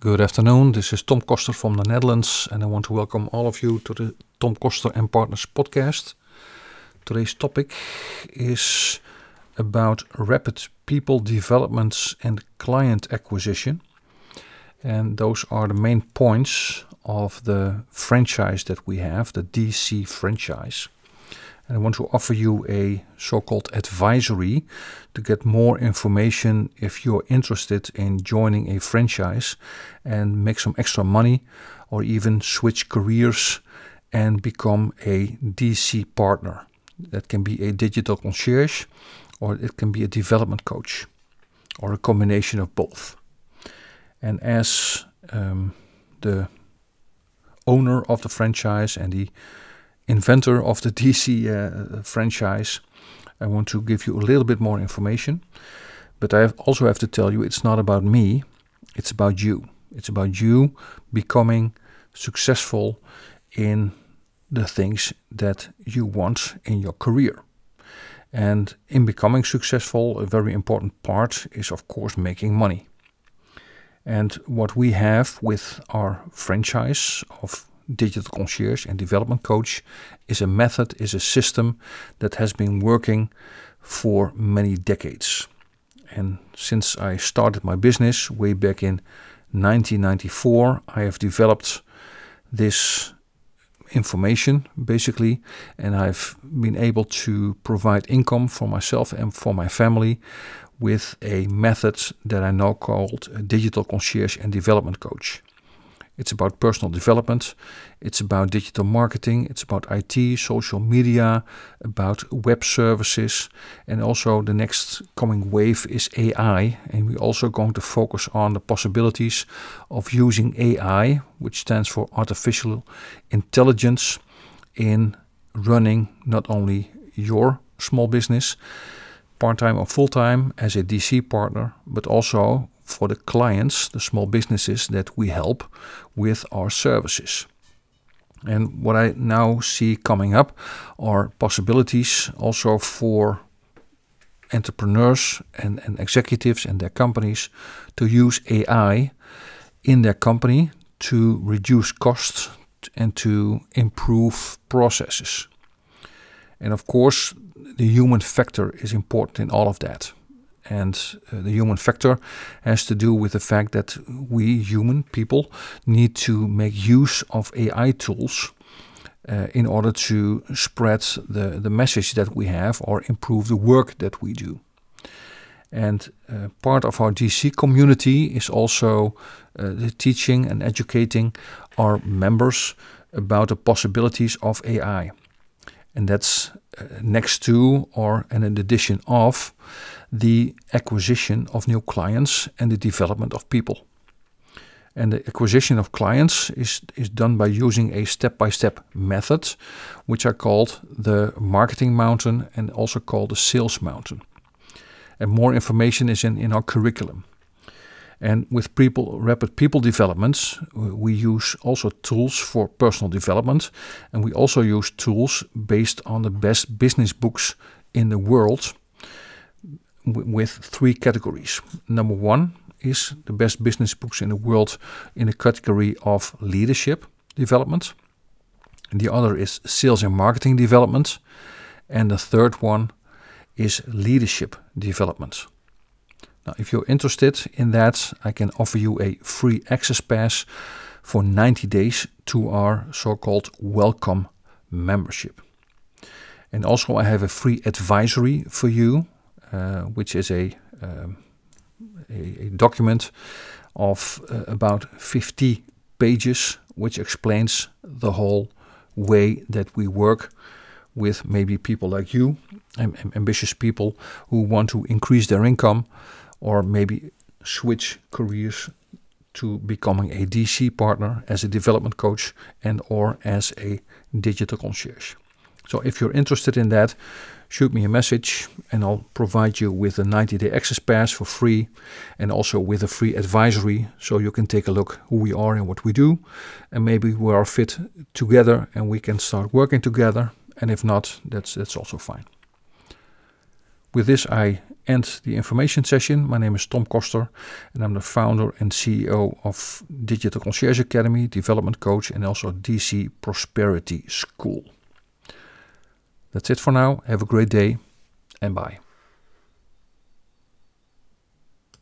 Good afternoon. This is Tom Koster from the Netherlands, and I want to welcome all of you to the Tom Koster and Partners podcast. Today's topic is about rapid people developments and client acquisition. And those are the main points of the franchise that we have, the DC franchise. And I want to offer you a so called advisory to get more information if you're interested in joining a franchise and make some extra money or even switch careers and become a DC partner. That can be a digital concierge or it can be a development coach or a combination of both. And as um, the owner of the franchise and the inventor of the DC uh, franchise, I want to give you a little bit more information. But I have also have to tell you it's not about me, it's about you. It's about you becoming successful in the things that you want in your career. And in becoming successful, a very important part is, of course, making money. And what we have with our franchise of digital concierge and development coach is a method, is a system that has been working for many decades. And since I started my business way back in 1994, I have developed this information basically, and I've been able to provide income for myself and for my family with a method that I now called digital concierge and development coach. It's about personal development, it's about digital marketing, it's about IT, social media, about web services, and also the next coming wave is AI. And we're also going to focus on the possibilities of using AI, which stands for artificial intelligence, in running not only your small business part time or full time as a DC partner, but also for the clients, the small businesses that we help with our services. And what I now see coming up are possibilities also for entrepreneurs and, and executives and their companies to use AI in their company to reduce costs and to improve processes. And of course, the human factor is important in all of that. And uh, the human factor has to do with the fact that we human people need to make use of AI tools uh, in order to spread the, the message that we have or improve the work that we do. And uh, part of our DC community is also uh, the teaching and educating our members about the possibilities of AI. And that's uh, next to or in addition of the acquisition of new clients and the development of people. And the acquisition of clients is, is done by using a step by step method, which are called the marketing mountain and also called the sales mountain. And more information is in, in our curriculum. And with people, rapid people developments, we use also tools for personal development. And we also use tools based on the best business books in the world with three categories. Number one is the best business books in the world in the category of leadership development. And the other is sales and marketing development. And the third one is leadership development. Now, if you're interested in that, I can offer you a free access pass for 90 days to our so called welcome membership. And also, I have a free advisory for you uh, which is a, um, a, a, document of uh, about 50 pages, which explains the whole way that we work with maybe people like you, ambitious people who want to increase their income or maybe switch careers to becoming a DC partner as a development coach and or as a digital concierge. So if you're interested in that, shoot me a message and I'll provide you with a 90 day access pass for free and also with a free advisory so you can take a look who we are and what we do and maybe we are fit together and we can start working together and if not that's that's also fine. With this I end the information session. My name is Tom Koster, and I'm the founder and CEO of Digital Concierge Academy, development coach, and also DC Prosperity School. That's it for now. Have a great day, and bye.